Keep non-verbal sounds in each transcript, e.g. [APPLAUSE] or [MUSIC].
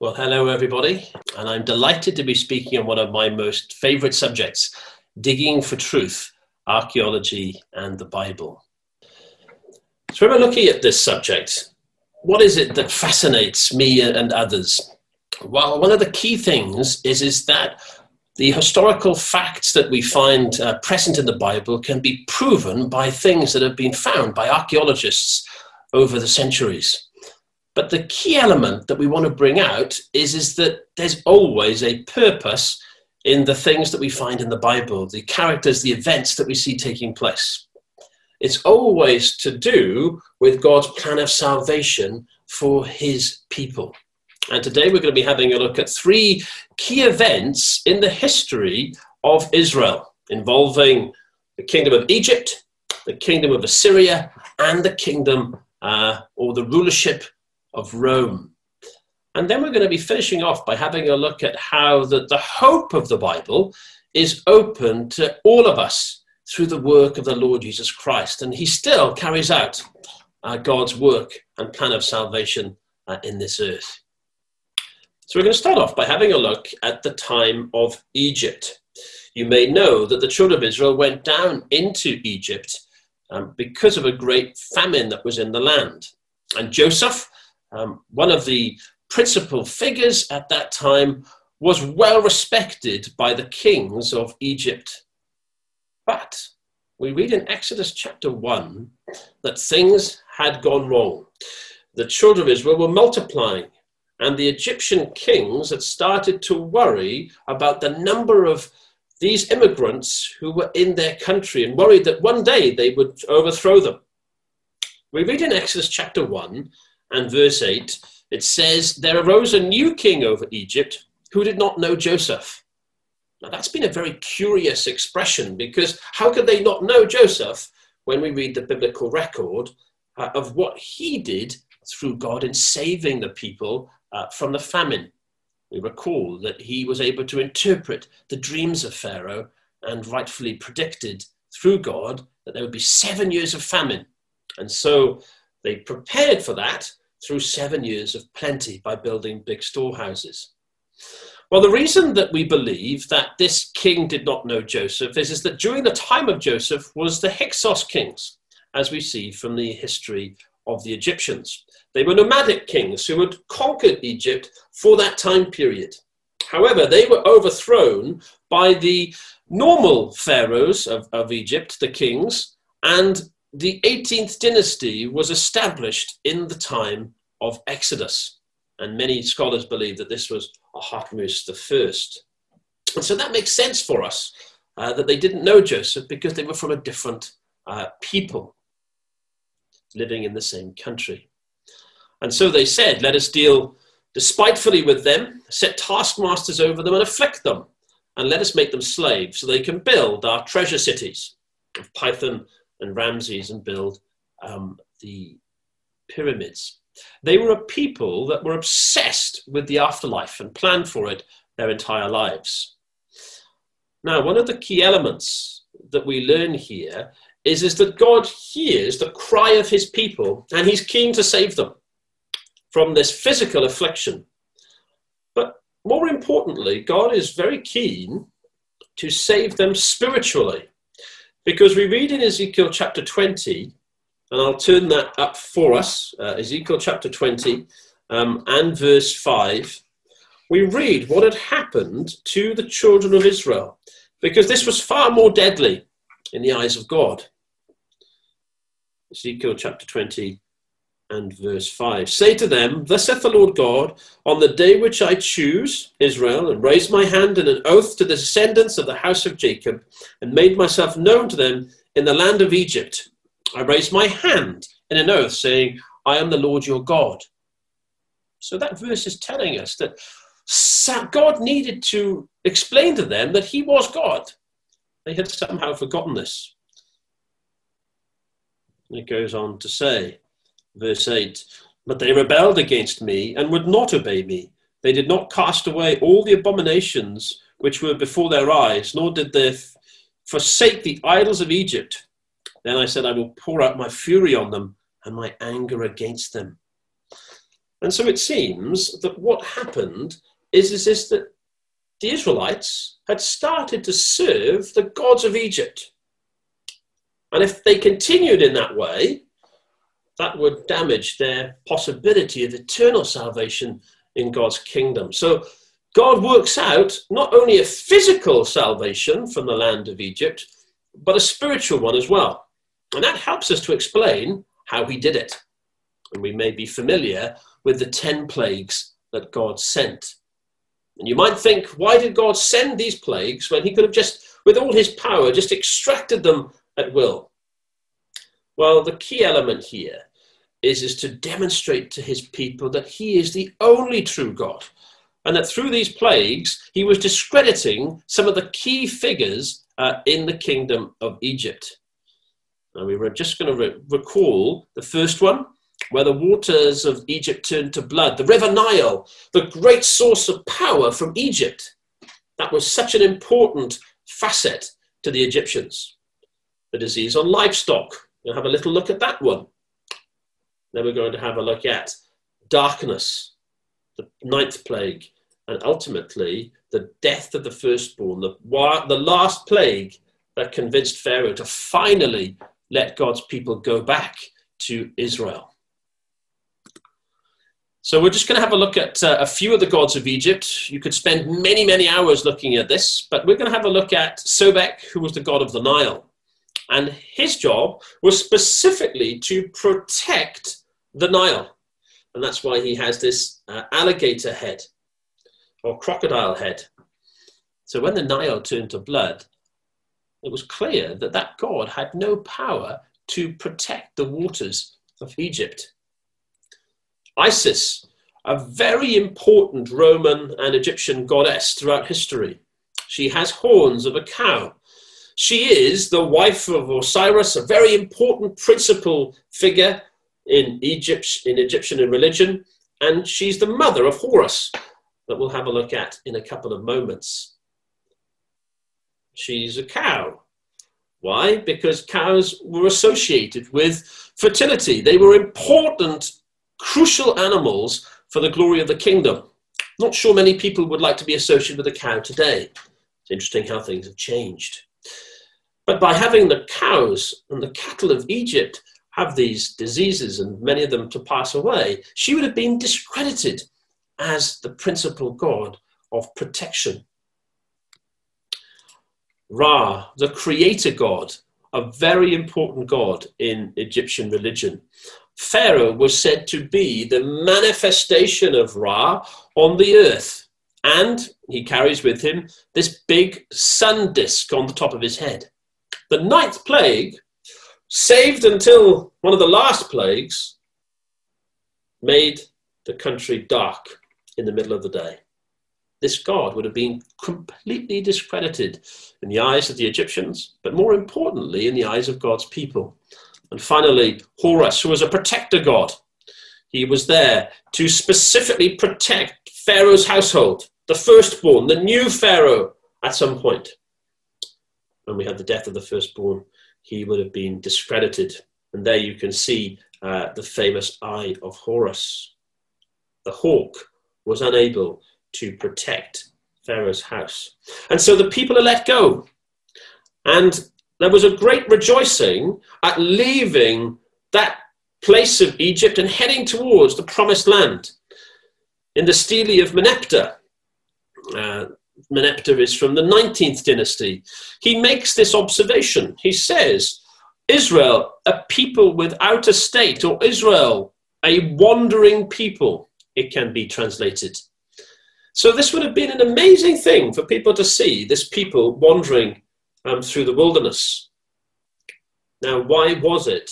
Well, hello, everybody, and I'm delighted to be speaking on one of my most favorite subjects digging for truth, archaeology, and the Bible. So, when we're looking at this subject, what is it that fascinates me and others? Well, one of the key things is, is that the historical facts that we find uh, present in the Bible can be proven by things that have been found by archaeologists over the centuries. But the key element that we want to bring out is, is that there's always a purpose in the things that we find in the Bible, the characters, the events that we see taking place. It's always to do with God's plan of salvation for his people. And today we're going to be having a look at three key events in the history of Israel involving the kingdom of Egypt, the kingdom of Assyria, and the kingdom uh, or the rulership of Rome. And then we're going to be finishing off by having a look at how the, the hope of the Bible is open to all of us through the work of the Lord Jesus Christ. And he still carries out uh, God's work and plan of salvation uh, in this earth. So we're going to start off by having a look at the time of Egypt. You may know that the children of Israel went down into Egypt um, because of a great famine that was in the land. And Joseph um, one of the principal figures at that time, was well respected by the kings of Egypt. But we read in Exodus chapter 1 that things had gone wrong. The children of Israel were multiplying, and the Egyptian kings had started to worry about the number of these immigrants who were in their country and worried that one day they would overthrow them. We read in Exodus chapter 1 and verse 8, it says, There arose a new king over Egypt who did not know Joseph. Now, that's been a very curious expression because how could they not know Joseph when we read the biblical record uh, of what he did through God in saving the people uh, from the famine? We recall that he was able to interpret the dreams of Pharaoh and rightfully predicted through God that there would be seven years of famine. And so they prepared for that through seven years of plenty by building big storehouses. Well, the reason that we believe that this king did not know Joseph is, is that during the time of Joseph was the Hyksos kings, as we see from the history of the Egyptians. They were nomadic kings who had conquered Egypt for that time period. However, they were overthrown by the normal pharaohs of, of Egypt, the kings, and the 18th dynasty was established in the time of Exodus. And many scholars believe that this was Ahasuerus I. And so that makes sense for us uh, that they didn't know Joseph because they were from a different uh, people living in the same country. And so they said, Let us deal despitefully with them, set taskmasters over them, and afflict them, and let us make them slaves so they can build our treasure cities of Pithom and Ramses and build um, the pyramids. They were a people that were obsessed with the afterlife and planned for it their entire lives. Now, one of the key elements that we learn here is, is that God hears the cry of his people and he's keen to save them from this physical affliction. But more importantly, God is very keen to save them spiritually. Because we read in Ezekiel chapter 20, and I'll turn that up for us, uh, Ezekiel chapter 20 um, and verse 5, we read what had happened to the children of Israel, because this was far more deadly in the eyes of God. Ezekiel chapter 20 and verse 5. Say to them, Thus saith the Lord God, on the day which I choose Israel, and raise my hand in an oath to the descendants of the house of Jacob, and made myself known to them in the land of Egypt, I raise my hand in an oath, saying, I am the Lord your God. So that verse is telling us that God needed to explain to them that He was God. They had somehow forgotten this. It goes on to say, Verse 8 But they rebelled against me and would not obey me. They did not cast away all the abominations which were before their eyes, nor did they forsake the idols of Egypt. Then I said, I will pour out my fury on them and my anger against them. And so it seems that what happened is, is, is that the Israelites had started to serve the gods of Egypt. And if they continued in that way, that would damage their possibility of eternal salvation in God's kingdom. So God works out not only a physical salvation from the land of Egypt, but a spiritual one as well. And that helps us to explain how he did it. And we may be familiar with the 10 plagues that God sent. And you might think, why did God send these plagues when he could have just, with all his power, just extracted them at will? Well, the key element here is, is to demonstrate to his people that he is the only true God. And that through these plagues, he was discrediting some of the key figures uh, in the kingdom of Egypt. Now, we were just going to re- recall the first one, where the waters of Egypt turned to blood, the river Nile, the great source of power from Egypt. That was such an important facet to the Egyptians. The disease on livestock. We'll have a little look at that one. Then we're going to have a look at darkness, the ninth plague, and ultimately the death of the firstborn, the, the last plague that convinced Pharaoh to finally let God's people go back to Israel. So we're just going to have a look at uh, a few of the gods of Egypt. You could spend many, many hours looking at this, but we're going to have a look at Sobek, who was the god of the Nile. And his job was specifically to protect the Nile. And that's why he has this uh, alligator head or crocodile head. So when the Nile turned to blood, it was clear that that god had no power to protect the waters of Egypt. Isis, a very important Roman and Egyptian goddess throughout history. She has horns of a cow. She is the wife of Osiris, a very important principal figure in Egypt, in Egyptian religion, and she's the mother of Horus, that we'll have a look at in a couple of moments. She's a cow. Why? Because cows were associated with fertility. They were important crucial animals for the glory of the kingdom. Not sure many people would like to be associated with a cow today. It's interesting how things have changed. But by having the cows and the cattle of Egypt have these diseases and many of them to pass away, she would have been discredited as the principal god of protection. Ra, the creator god, a very important god in Egyptian religion. Pharaoh was said to be the manifestation of Ra on the earth. And he carries with him this big sun disk on the top of his head. The ninth plague, saved until one of the last plagues, made the country dark in the middle of the day. This god would have been completely discredited in the eyes of the Egyptians, but more importantly, in the eyes of God's people. And finally, Horus, who was a protector god. He was there to specifically protect Pharaoh's household, the firstborn, the new Pharaoh at some point. When we had the death of the firstborn, he would have been discredited. And there you can see uh, the famous eye of Horus. The hawk was unable to protect Pharaoh's house. And so the people are let go. And there was a great rejoicing at leaving that place of Egypt and heading towards the promised land. In the stele of Merneptah, uh, Merneptah is from the 19th dynasty, he makes this observation. He says, Israel, a people without a state, or Israel, a wandering people, it can be translated. So, this would have been an amazing thing for people to see this people wandering um, through the wilderness. Now, why was it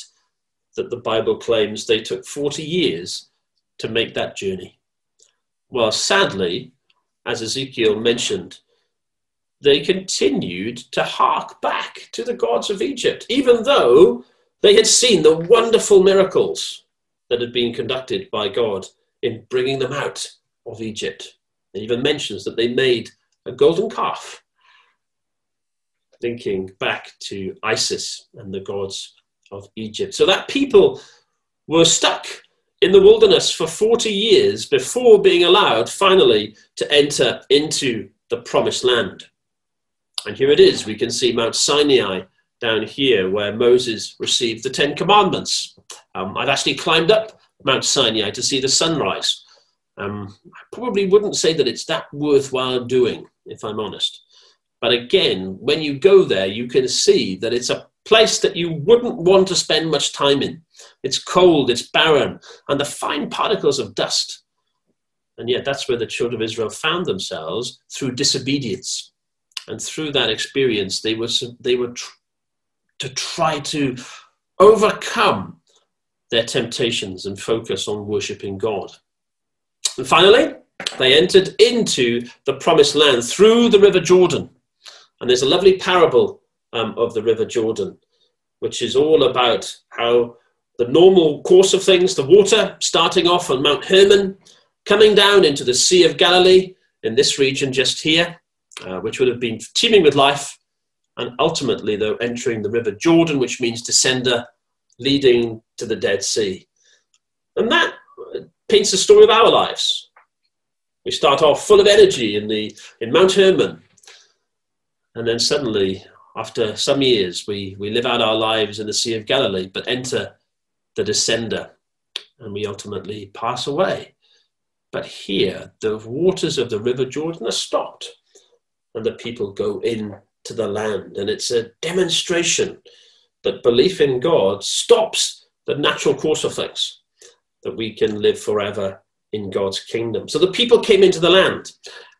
that the Bible claims they took 40 years to make that journey? Well, sadly, as Ezekiel mentioned, they continued to hark back to the gods of Egypt, even though they had seen the wonderful miracles that had been conducted by God in bringing them out of Egypt. It even mentions that they made a golden calf linking back to Isis and the gods of Egypt. So that people were stuck in the wilderness for 40 years before being allowed finally to enter into the promised land. And here it is. We can see Mount Sinai down here where Moses received the Ten Commandments. Um, I've actually climbed up Mount Sinai to see the sunrise. Um, I probably wouldn't say that it's that worthwhile doing, if I'm honest. But again, when you go there, you can see that it's a place that you wouldn't want to spend much time in. It's cold, it's barren, and the fine particles of dust. And yet, that's where the children of Israel found themselves through disobedience. And through that experience, they were, they were tr- to try to overcome their temptations and focus on worshipping God. And finally, they entered into the promised land through the River Jordan. And there's a lovely parable um, of the River Jordan, which is all about how the normal course of things, the water starting off on Mount Hermon, coming down into the Sea of Galilee in this region just here, uh, which would have been teeming with life, and ultimately, though, entering the River Jordan, which means descender, leading to the Dead Sea. And that paints the story of our lives. We start off full of energy in, the, in Mount Hermon, and then suddenly, after some years, we, we live out our lives in the Sea of Galilee, but enter the descender, and we ultimately pass away. But here, the waters of the River Jordan are stopped, and the people go in to the land. And it's a demonstration that belief in God stops the natural course of things, that we can live forever in God's kingdom. So the people came into the land,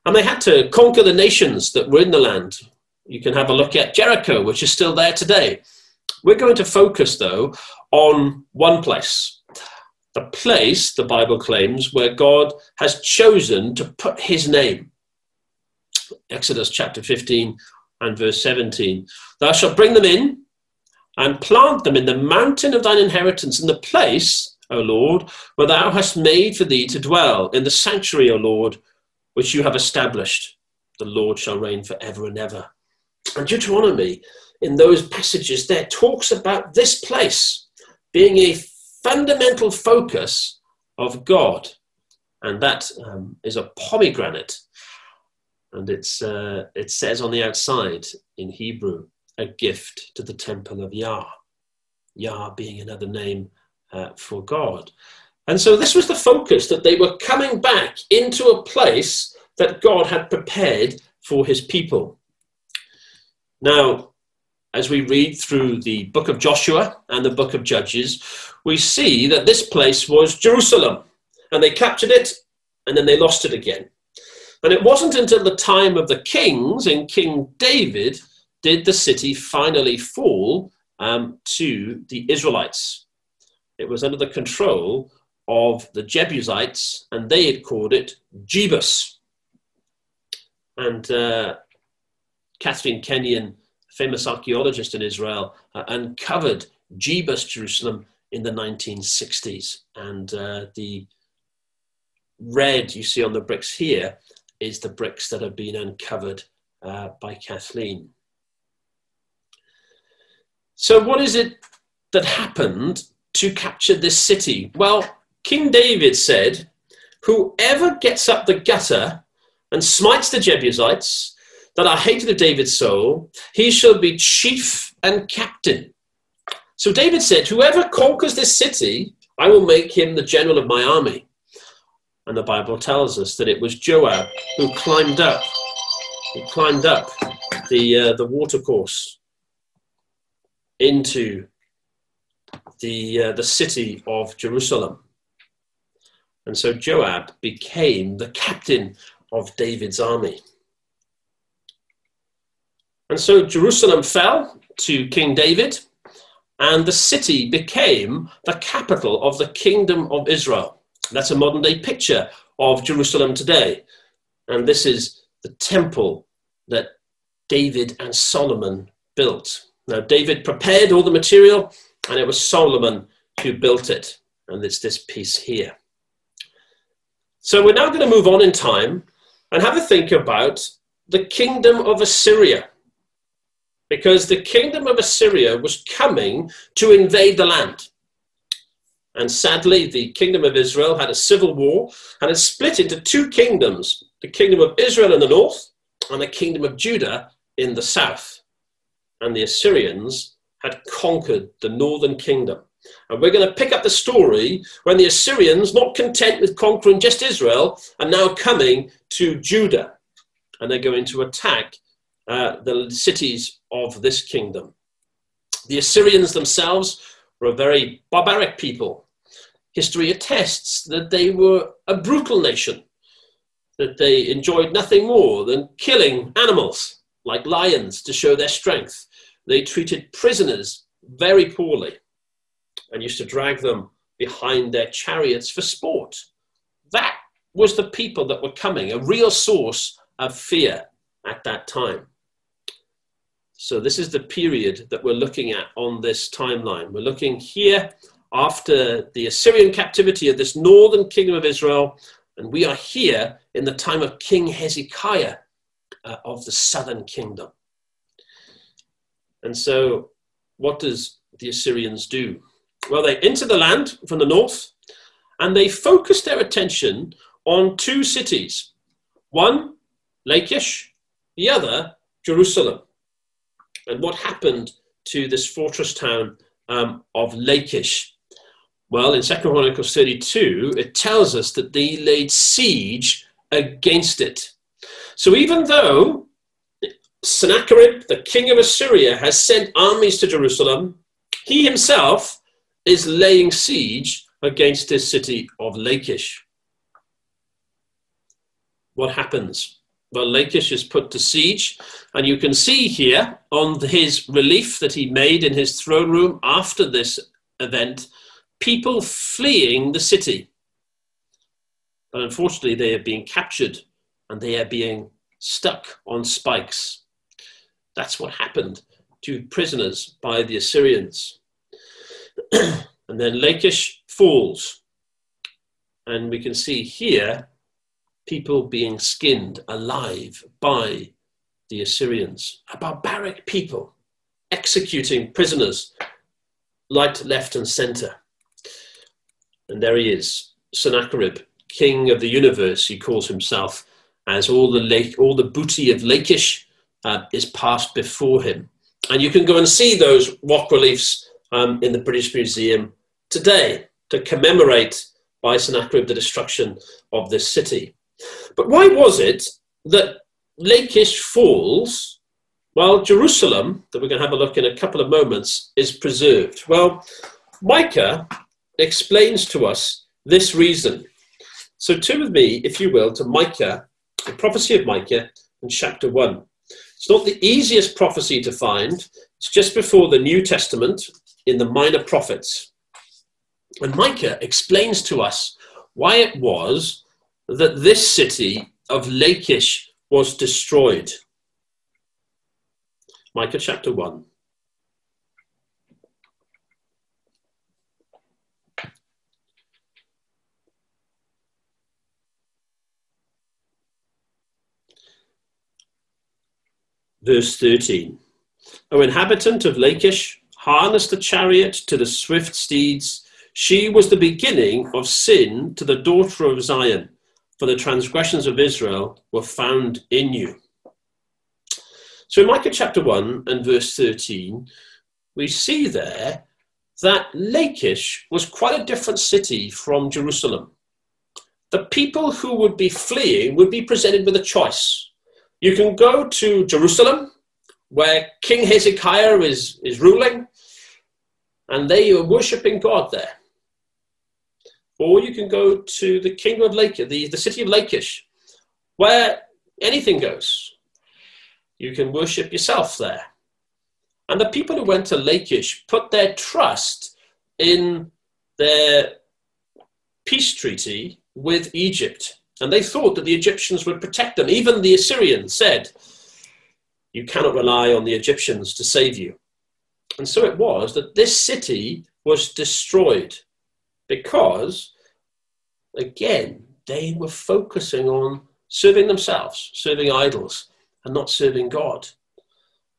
and they had to conquer the nations that were in the land. You can have a look at Jericho, which is still there today. We're going to focus, though, on one place. The place, the Bible claims, where God has chosen to put his name. Exodus chapter 15 and verse 17. Thou shalt bring them in and plant them in the mountain of thine inheritance, in the place, O Lord, where thou hast made for thee to dwell, in the sanctuary, O Lord, which you have established. The Lord shall reign for ever and ever. And Deuteronomy in those passages there talks about this place being a fundamental focus of God. And that um, is a pomegranate. And it's, uh, it says on the outside in Hebrew, a gift to the temple of Yah. Yah being another name uh, for God. And so this was the focus that they were coming back into a place that God had prepared for his people. Now, as we read through the book of Joshua and the book of Judges, we see that this place was Jerusalem. And they captured it and then they lost it again. And it wasn't until the time of the kings in King David did the city finally fall um, to the Israelites. It was under the control of the Jebusites, and they had called it Jebus. And uh, Kathleen Kenyon famous archaeologist in Israel, uh, uncovered Jebus Jerusalem in the 1960s. And uh, the red you see on the bricks here is the bricks that have been uncovered uh, by Kathleen. So, what is it that happened to capture this city? Well, King David said, Whoever gets up the gutter and smites the Jebusites that are hated of David's soul, he shall be chief and captain. So David said, Whoever conquers this city, I will make him the general of my army. And the Bible tells us that it was Joab who climbed up, who climbed up the, uh, the watercourse into the, uh, the city of Jerusalem. And so Joab became the captain of David's army. And so Jerusalem fell to King David, and the city became the capital of the kingdom of Israel. That's a modern day picture of Jerusalem today. And this is the temple that David and Solomon built. Now, David prepared all the material, and it was Solomon who built it. And it's this piece here. So, we're now going to move on in time and have a think about the kingdom of Assyria because the kingdom of Assyria was coming to invade the land. And sadly, the kingdom of Israel had a civil war and it split into two kingdoms the kingdom of Israel in the north and the kingdom of Judah in the south. And the Assyrians had conquered the northern kingdom. And we're going to pick up the story when the Assyrians, not content with conquering just Israel, are now coming to Judah. And they're going to attack uh, the cities of this kingdom. The Assyrians themselves were a very barbaric people. History attests that they were a brutal nation, that they enjoyed nothing more than killing animals like lions to show their strength. They treated prisoners very poorly and used to drag them behind their chariots for sport. That was the people that were coming, a real source of fear at that time. So, this is the period that we're looking at on this timeline. We're looking here after the Assyrian captivity of this northern kingdom of Israel, and we are here in the time of King Hezekiah uh, of the southern kingdom. And so, what does the Assyrians do? Well, they enter the land from the north and they focus their attention on two cities one, Lachish, the other, Jerusalem. And what happened to this fortress town um, of Lachish? Well, in 2 Chronicles 32, it tells us that they laid siege against it. So even though Sennacherib, the king of Assyria, has sent armies to Jerusalem, he himself is laying siege against this city of Lachish. What happens? Well, Lachish is put to siege, and you can see here on his relief that he made in his throne room after this event people fleeing the city. But unfortunately, they are being captured and they are being stuck on spikes. That's what happened to prisoners by the Assyrians. [CLEARS THROAT] and then Lachish falls. And we can see here people being skinned alive by the Assyrians, a barbaric people executing prisoners right, left, and center. And there he is, Sennacherib, king of the universe, he calls himself, as all the lake, all the booty of Lachish uh, is passed before him. And you can go and see those rock reliefs um, in the British Museum today to commemorate by Sennacherib the destruction of this city. But why was it that Lachish falls while Jerusalem, that we're going to have a look in a couple of moments, is preserved? Well, Micah explains to us this reason. So turn with me, if you will, to Micah, the prophecy of Micah in chapter 1. It's not the easiest prophecy to find. It's just before the New Testament in the Minor Prophets. And Micah explains to us why it was that this city of Lachish was destroyed. Micah chapter 1. Verse 13. O inhabitant of Lachish, harness the chariot to the swift steeds. She was the beginning of sin to the daughter of Zion, for the transgressions of Israel were found in you. So in Micah chapter 1 and verse 13, we see there that Lachish was quite a different city from Jerusalem. The people who would be fleeing would be presented with a choice. You can go to Jerusalem, where King Hezekiah is, is ruling, and they are worshipping God there. Or you can go to the kingdom of Lachish, the, the city of Lachish, where anything goes. You can worship yourself there. And the people who went to Lachish put their trust in their peace treaty with Egypt. And they thought that the Egyptians would protect them. Even the Assyrians said, You cannot rely on the Egyptians to save you. And so it was that this city was destroyed because, again, they were focusing on serving themselves, serving idols, and not serving God.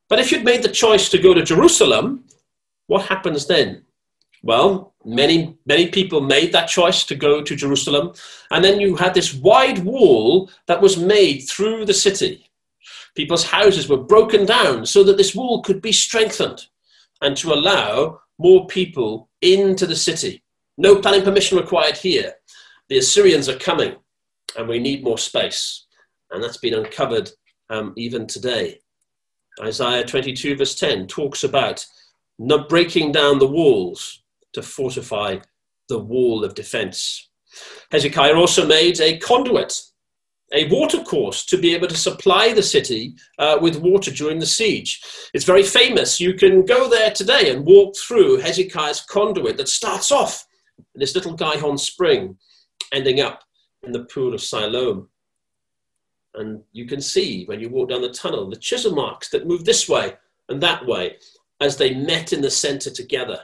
But if you'd made the choice to go to Jerusalem, what happens then? Well, many, many people made that choice to go to Jerusalem. And then you had this wide wall that was made through the city. People's houses were broken down so that this wall could be strengthened and to allow more people into the city. No planning permission required here. The Assyrians are coming and we need more space. And that's been uncovered um, even today. Isaiah 22, verse 10, talks about not breaking down the walls to fortify the wall of defense. Hezekiah also made a conduit, a water course to be able to supply the city uh, with water during the siege. It's very famous. You can go there today and walk through Hezekiah's conduit that starts off this little Gihon spring, ending up in the pool of Siloam. And you can see when you walk down the tunnel the chisel marks that move this way and that way as they met in the center together.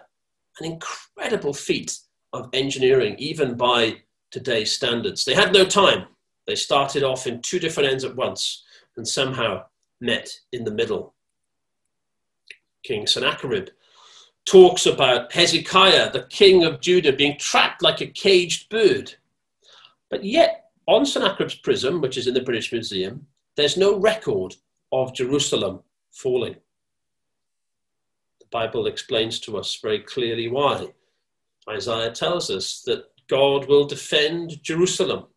An incredible feat of engineering, even by today's standards. They had no time. They started off in two different ends at once and somehow met in the middle. King Sennacherib talks about Hezekiah, the king of Judah, being trapped like a caged bird. But yet, on Sennacherib's prism, which is in the British Museum, there's no record of Jerusalem falling. The Bible explains to us very clearly why. Isaiah tells us that God will defend Jerusalem.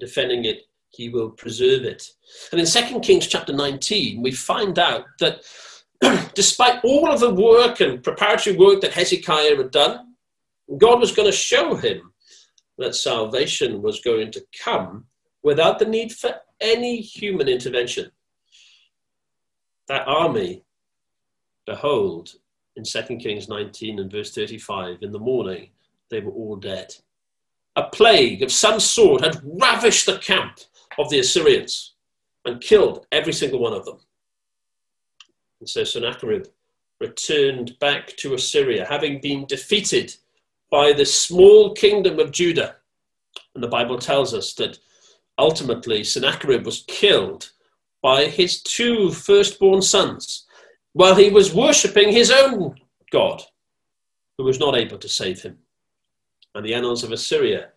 Defending it, he will preserve it. And in 2 Kings chapter 19, we find out that [CLEARS THROAT] despite all of the work and preparatory work that Hezekiah had done, God was going to show him that salvation was going to come without the need for any human intervention. That army, behold, in 2 Kings 19 and verse 35, in the morning, they were all dead. A plague of some sort had ravished the camp of the Assyrians and killed every single one of them. So Sennacherib returned back to Assyria, having been defeated by the small kingdom of Judah. And the Bible tells us that ultimately Sennacherib was killed by his two firstborn sons while he was worshipping his own God, who was not able to save him. And the annals of Assyria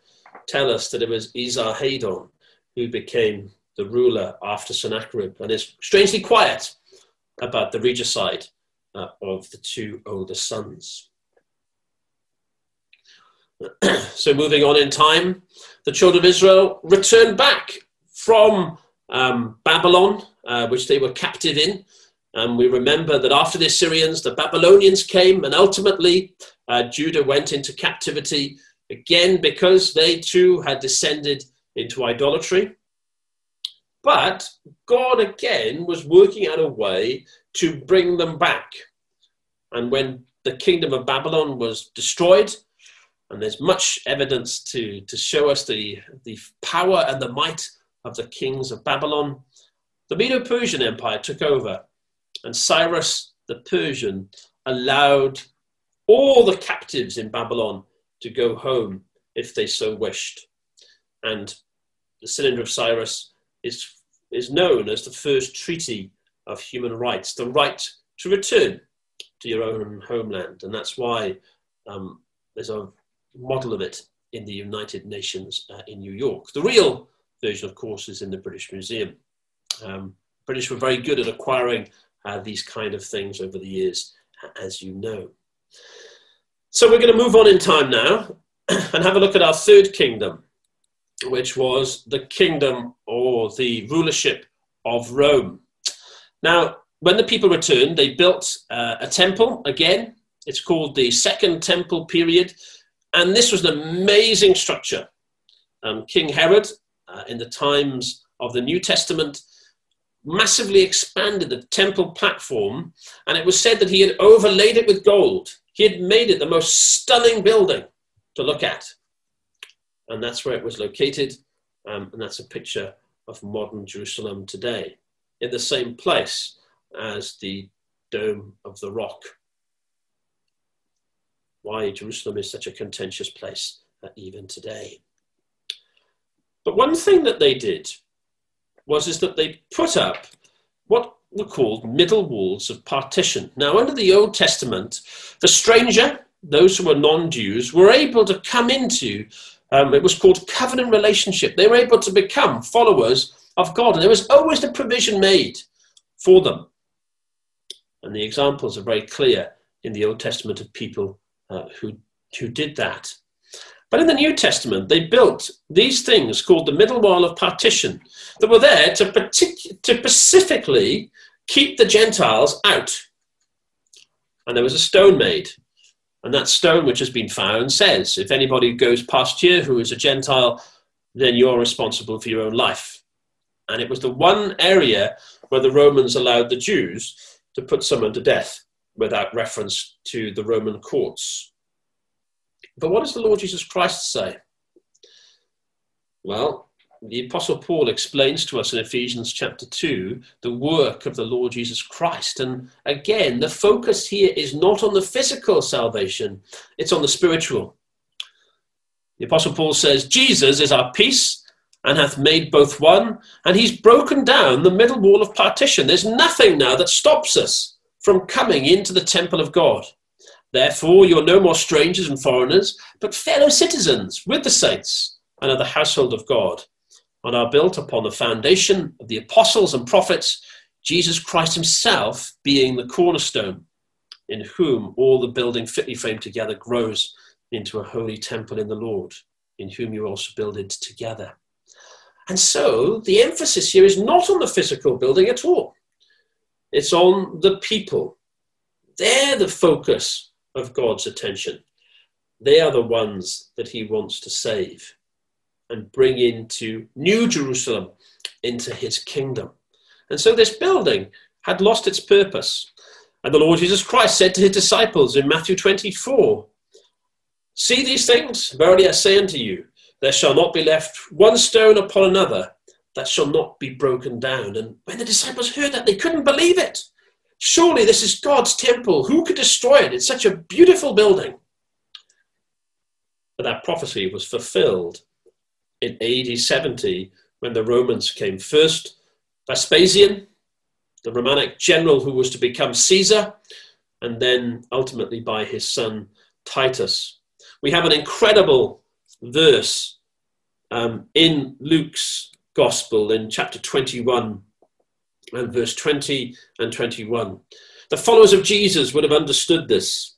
tell us that it was Esarhaddon who became the ruler after Sennacherib and is strangely quiet about the regicide uh, of the two older sons. [CLEARS THROAT] so, moving on in time, the children of Israel returned back from um, Babylon, uh, which they were captive in. And we remember that after the Assyrians, the Babylonians came, and ultimately uh, Judah went into captivity again because they too had descended into idolatry. But God again was working out a way to bring them back. And when the kingdom of Babylon was destroyed, and there's much evidence to, to show us the, the power and the might of the kings of Babylon. The Medo Persian Empire took over, and Cyrus the Persian allowed all the captives in Babylon to go home if they so wished. And the Cylinder of Cyrus is, is known as the first treaty of human rights, the right to return to your own homeland. And that's why um, there's a model of it in the United Nations uh, in New York. The real version, of course, is in the British Museum. Um, British were very good at acquiring uh, these kind of things over the years, as you know. So we're going to move on in time now [COUGHS] and have a look at our third kingdom, which was the kingdom or the rulership of Rome. Now, when the people returned, they built uh, a temple again. It's called the Second Temple period. And this was an amazing structure. Um, King Herod, uh, in the times of the New Testament, massively expanded the temple platform, and it was said that he had overlaid it with gold. He had made it the most stunning building to look at. And that's where it was located, um, and that's a picture of modern Jerusalem today, in the same place as the Dome of the Rock why Jerusalem is such a contentious place uh, even today. But one thing that they did was is that they put up what were called middle walls of partition. Now, under the Old Testament, the stranger those who were non Jews, were able to come into, um, it was called covenant relationship. They were able to become followers of God, and there was always the provision made for them. And the examples are very clear in the Old Testament of people uh, who, who did that. But in the New Testament, they built these things called the middle wall of partition that were there to, partic- to specifically keep the Gentiles out. And there was a stone made. And that stone which has been found says if anybody goes past here who is a Gentile, then you're responsible for your own life. And it was the one area where the Romans allowed the Jews to put someone to death without reference to the Roman courts. But what does the Lord Jesus Christ say? Well, the Apostle Paul explains to us in Ephesians chapter 2 the work of the Lord Jesus Christ. And again, the focus here is not on the physical salvation, it's on the spiritual. The Apostle Paul says, Jesus is our peace and hath made both one, and he's broken down the middle wall of partition. There's nothing now that stops us from coming into the temple of God. Therefore, you're no more strangers and foreigners, but fellow citizens with the saints and of the household of God, and are built upon the foundation of the apostles and prophets, Jesus Christ Himself being the cornerstone, in whom all the building fitly framed together grows into a holy temple in the Lord, in whom you also builded together. And so the emphasis here is not on the physical building at all. It's on the people. They're the focus of God's attention. They are the ones that he wants to save and bring into New Jerusalem, into his kingdom. And so this building had lost its purpose. And the Lord Jesus Christ said to his disciples in Matthew 24 See these things? Verily I say unto you, there shall not be left one stone upon another that shall not be broken down. And when the disciples heard that, they couldn't believe it. Surely this is God's temple. Who could destroy it? It's such a beautiful building. But that prophecy was fulfilled in AD 70 when the Romans came. First, Vespasian, the Romanic general who was to become Caesar, and then ultimately by his son Titus. We have an incredible verse um, in Luke's Gospel in chapter 21 and verse 20 and 21. The followers of Jesus would have understood this.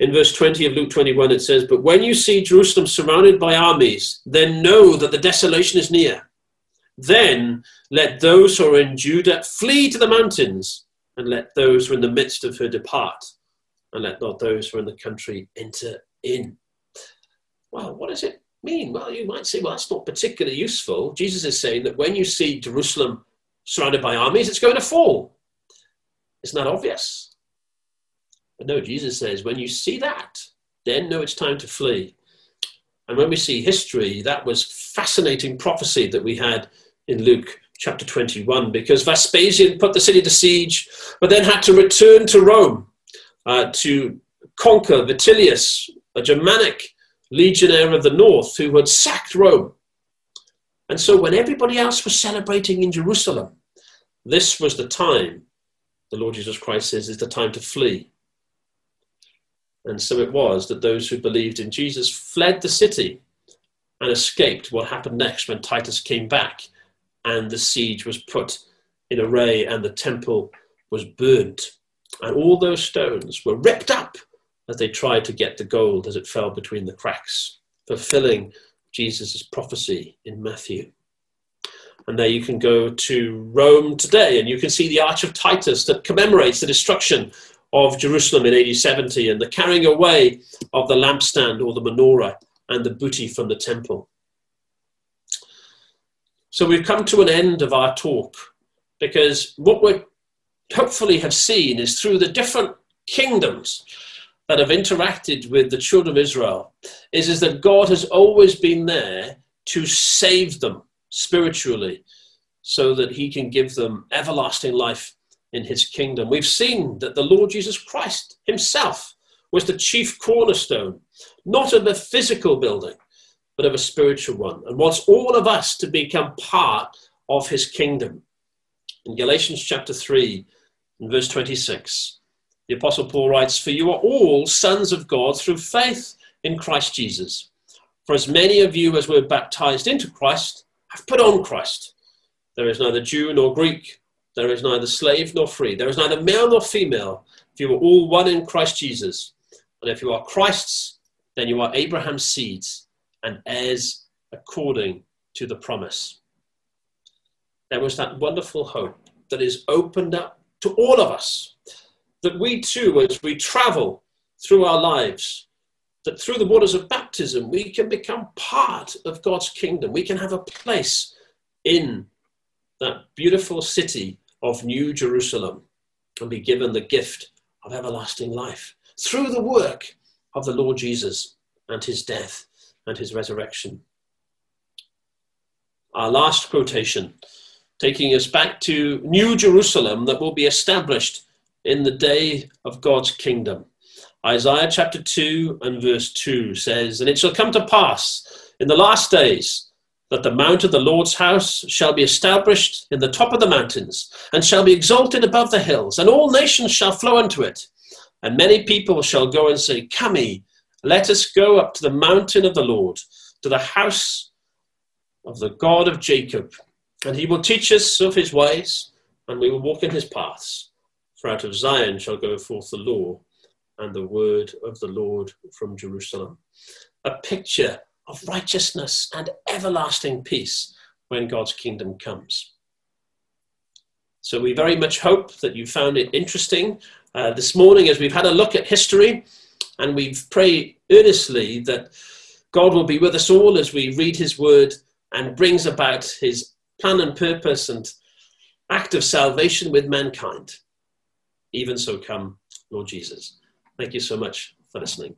In verse 20 of Luke 21, it says, But when you see Jerusalem surrounded by armies, then know that the desolation is near. Then let those who are in Judah flee to the mountains, and let those who are in the midst of her depart, and let not those who are in the country enter in. Well, what does it mean? Well, you might say, well, that's not particularly useful. Jesus is saying that when you see Jerusalem surrounded by armies, it's going to fall. Isn't that obvious? But no, Jesus says, when you see that, then know it's time to flee. And when we see history, that was fascinating prophecy that we had in Luke chapter 21, because Vespasian put the city to siege, but then had to return to Rome uh, to conquer Vitellius, a Germanic legionnaire of the north who had sacked Rome. And so when everybody else was celebrating in Jerusalem, this was the time, the Lord Jesus Christ says, is the time to flee. And so it was that those who believed in Jesus fled the city and escaped what happened next when Titus came back and the siege was put in array and the temple was burnt. And all those stones were ripped up as they tried to get the gold as it fell between the cracks, fulfilling Jesus' prophecy in Matthew. And there you can go to Rome today and you can see the Arch of Titus that commemorates the destruction of Jerusalem in AD 70 and the carrying away of the lampstand or the menorah and the booty from the temple. So we've come to an end of our talk because what we hopefully have seen is through the different kingdoms that have interacted with the children of Israel is, is that God has always been there to save them spiritually so that he can give them everlasting life in his kingdom. We've seen that the Lord Jesus Christ himself was the chief cornerstone, not of a physical building, but of a spiritual one, and wants all of us to become part of his kingdom. In Galatians chapter 3, in verse 26, The Apostle Paul writes, For you are all sons of God through faith in Christ Jesus. For as many of you as were baptized into Christ have put on Christ. There is neither Jew nor Greek, there is neither slave nor free, there is neither male nor female, If you are all one in Christ Jesus. And if you are Christ's, then you are Abraham's seeds and heirs according to the promise. There was that wonderful hope that is opened up to all of us that we too, as we travel through our lives, that through the waters of baptism, we can become part of God's kingdom. We can have a place in that beautiful city of New Jerusalem and be given the gift of everlasting life through the work of the Lord Jesus and his death and his resurrection. Our last quotation, taking us back to New Jerusalem that will be established in the day of God's kingdom. Isaiah chapter 2 and verse 2 says, And it shall come to pass in the last days that the mount of the Lord's house shall be established in the top of the mountains, and shall be exalted above the hills, and all nations shall flow unto it. And many people shall go and say, Come ye, let us go up to the mountain of the Lord, to the house of the God of Jacob, and he will teach us of his ways, and we will walk in his paths. For out of Zion shall go forth the law and the word of the Lord from Jerusalem. A picture of righteousness and everlasting peace when God's kingdom comes. So we very much hope that you found it interesting uh, this morning as we've had a look at history and we've prayed earnestly that God will be with us all as we read his word and brings about his plan and purpose and act of salvation with mankind. Even so, come, Lord Jesus. Thank you so much for listening.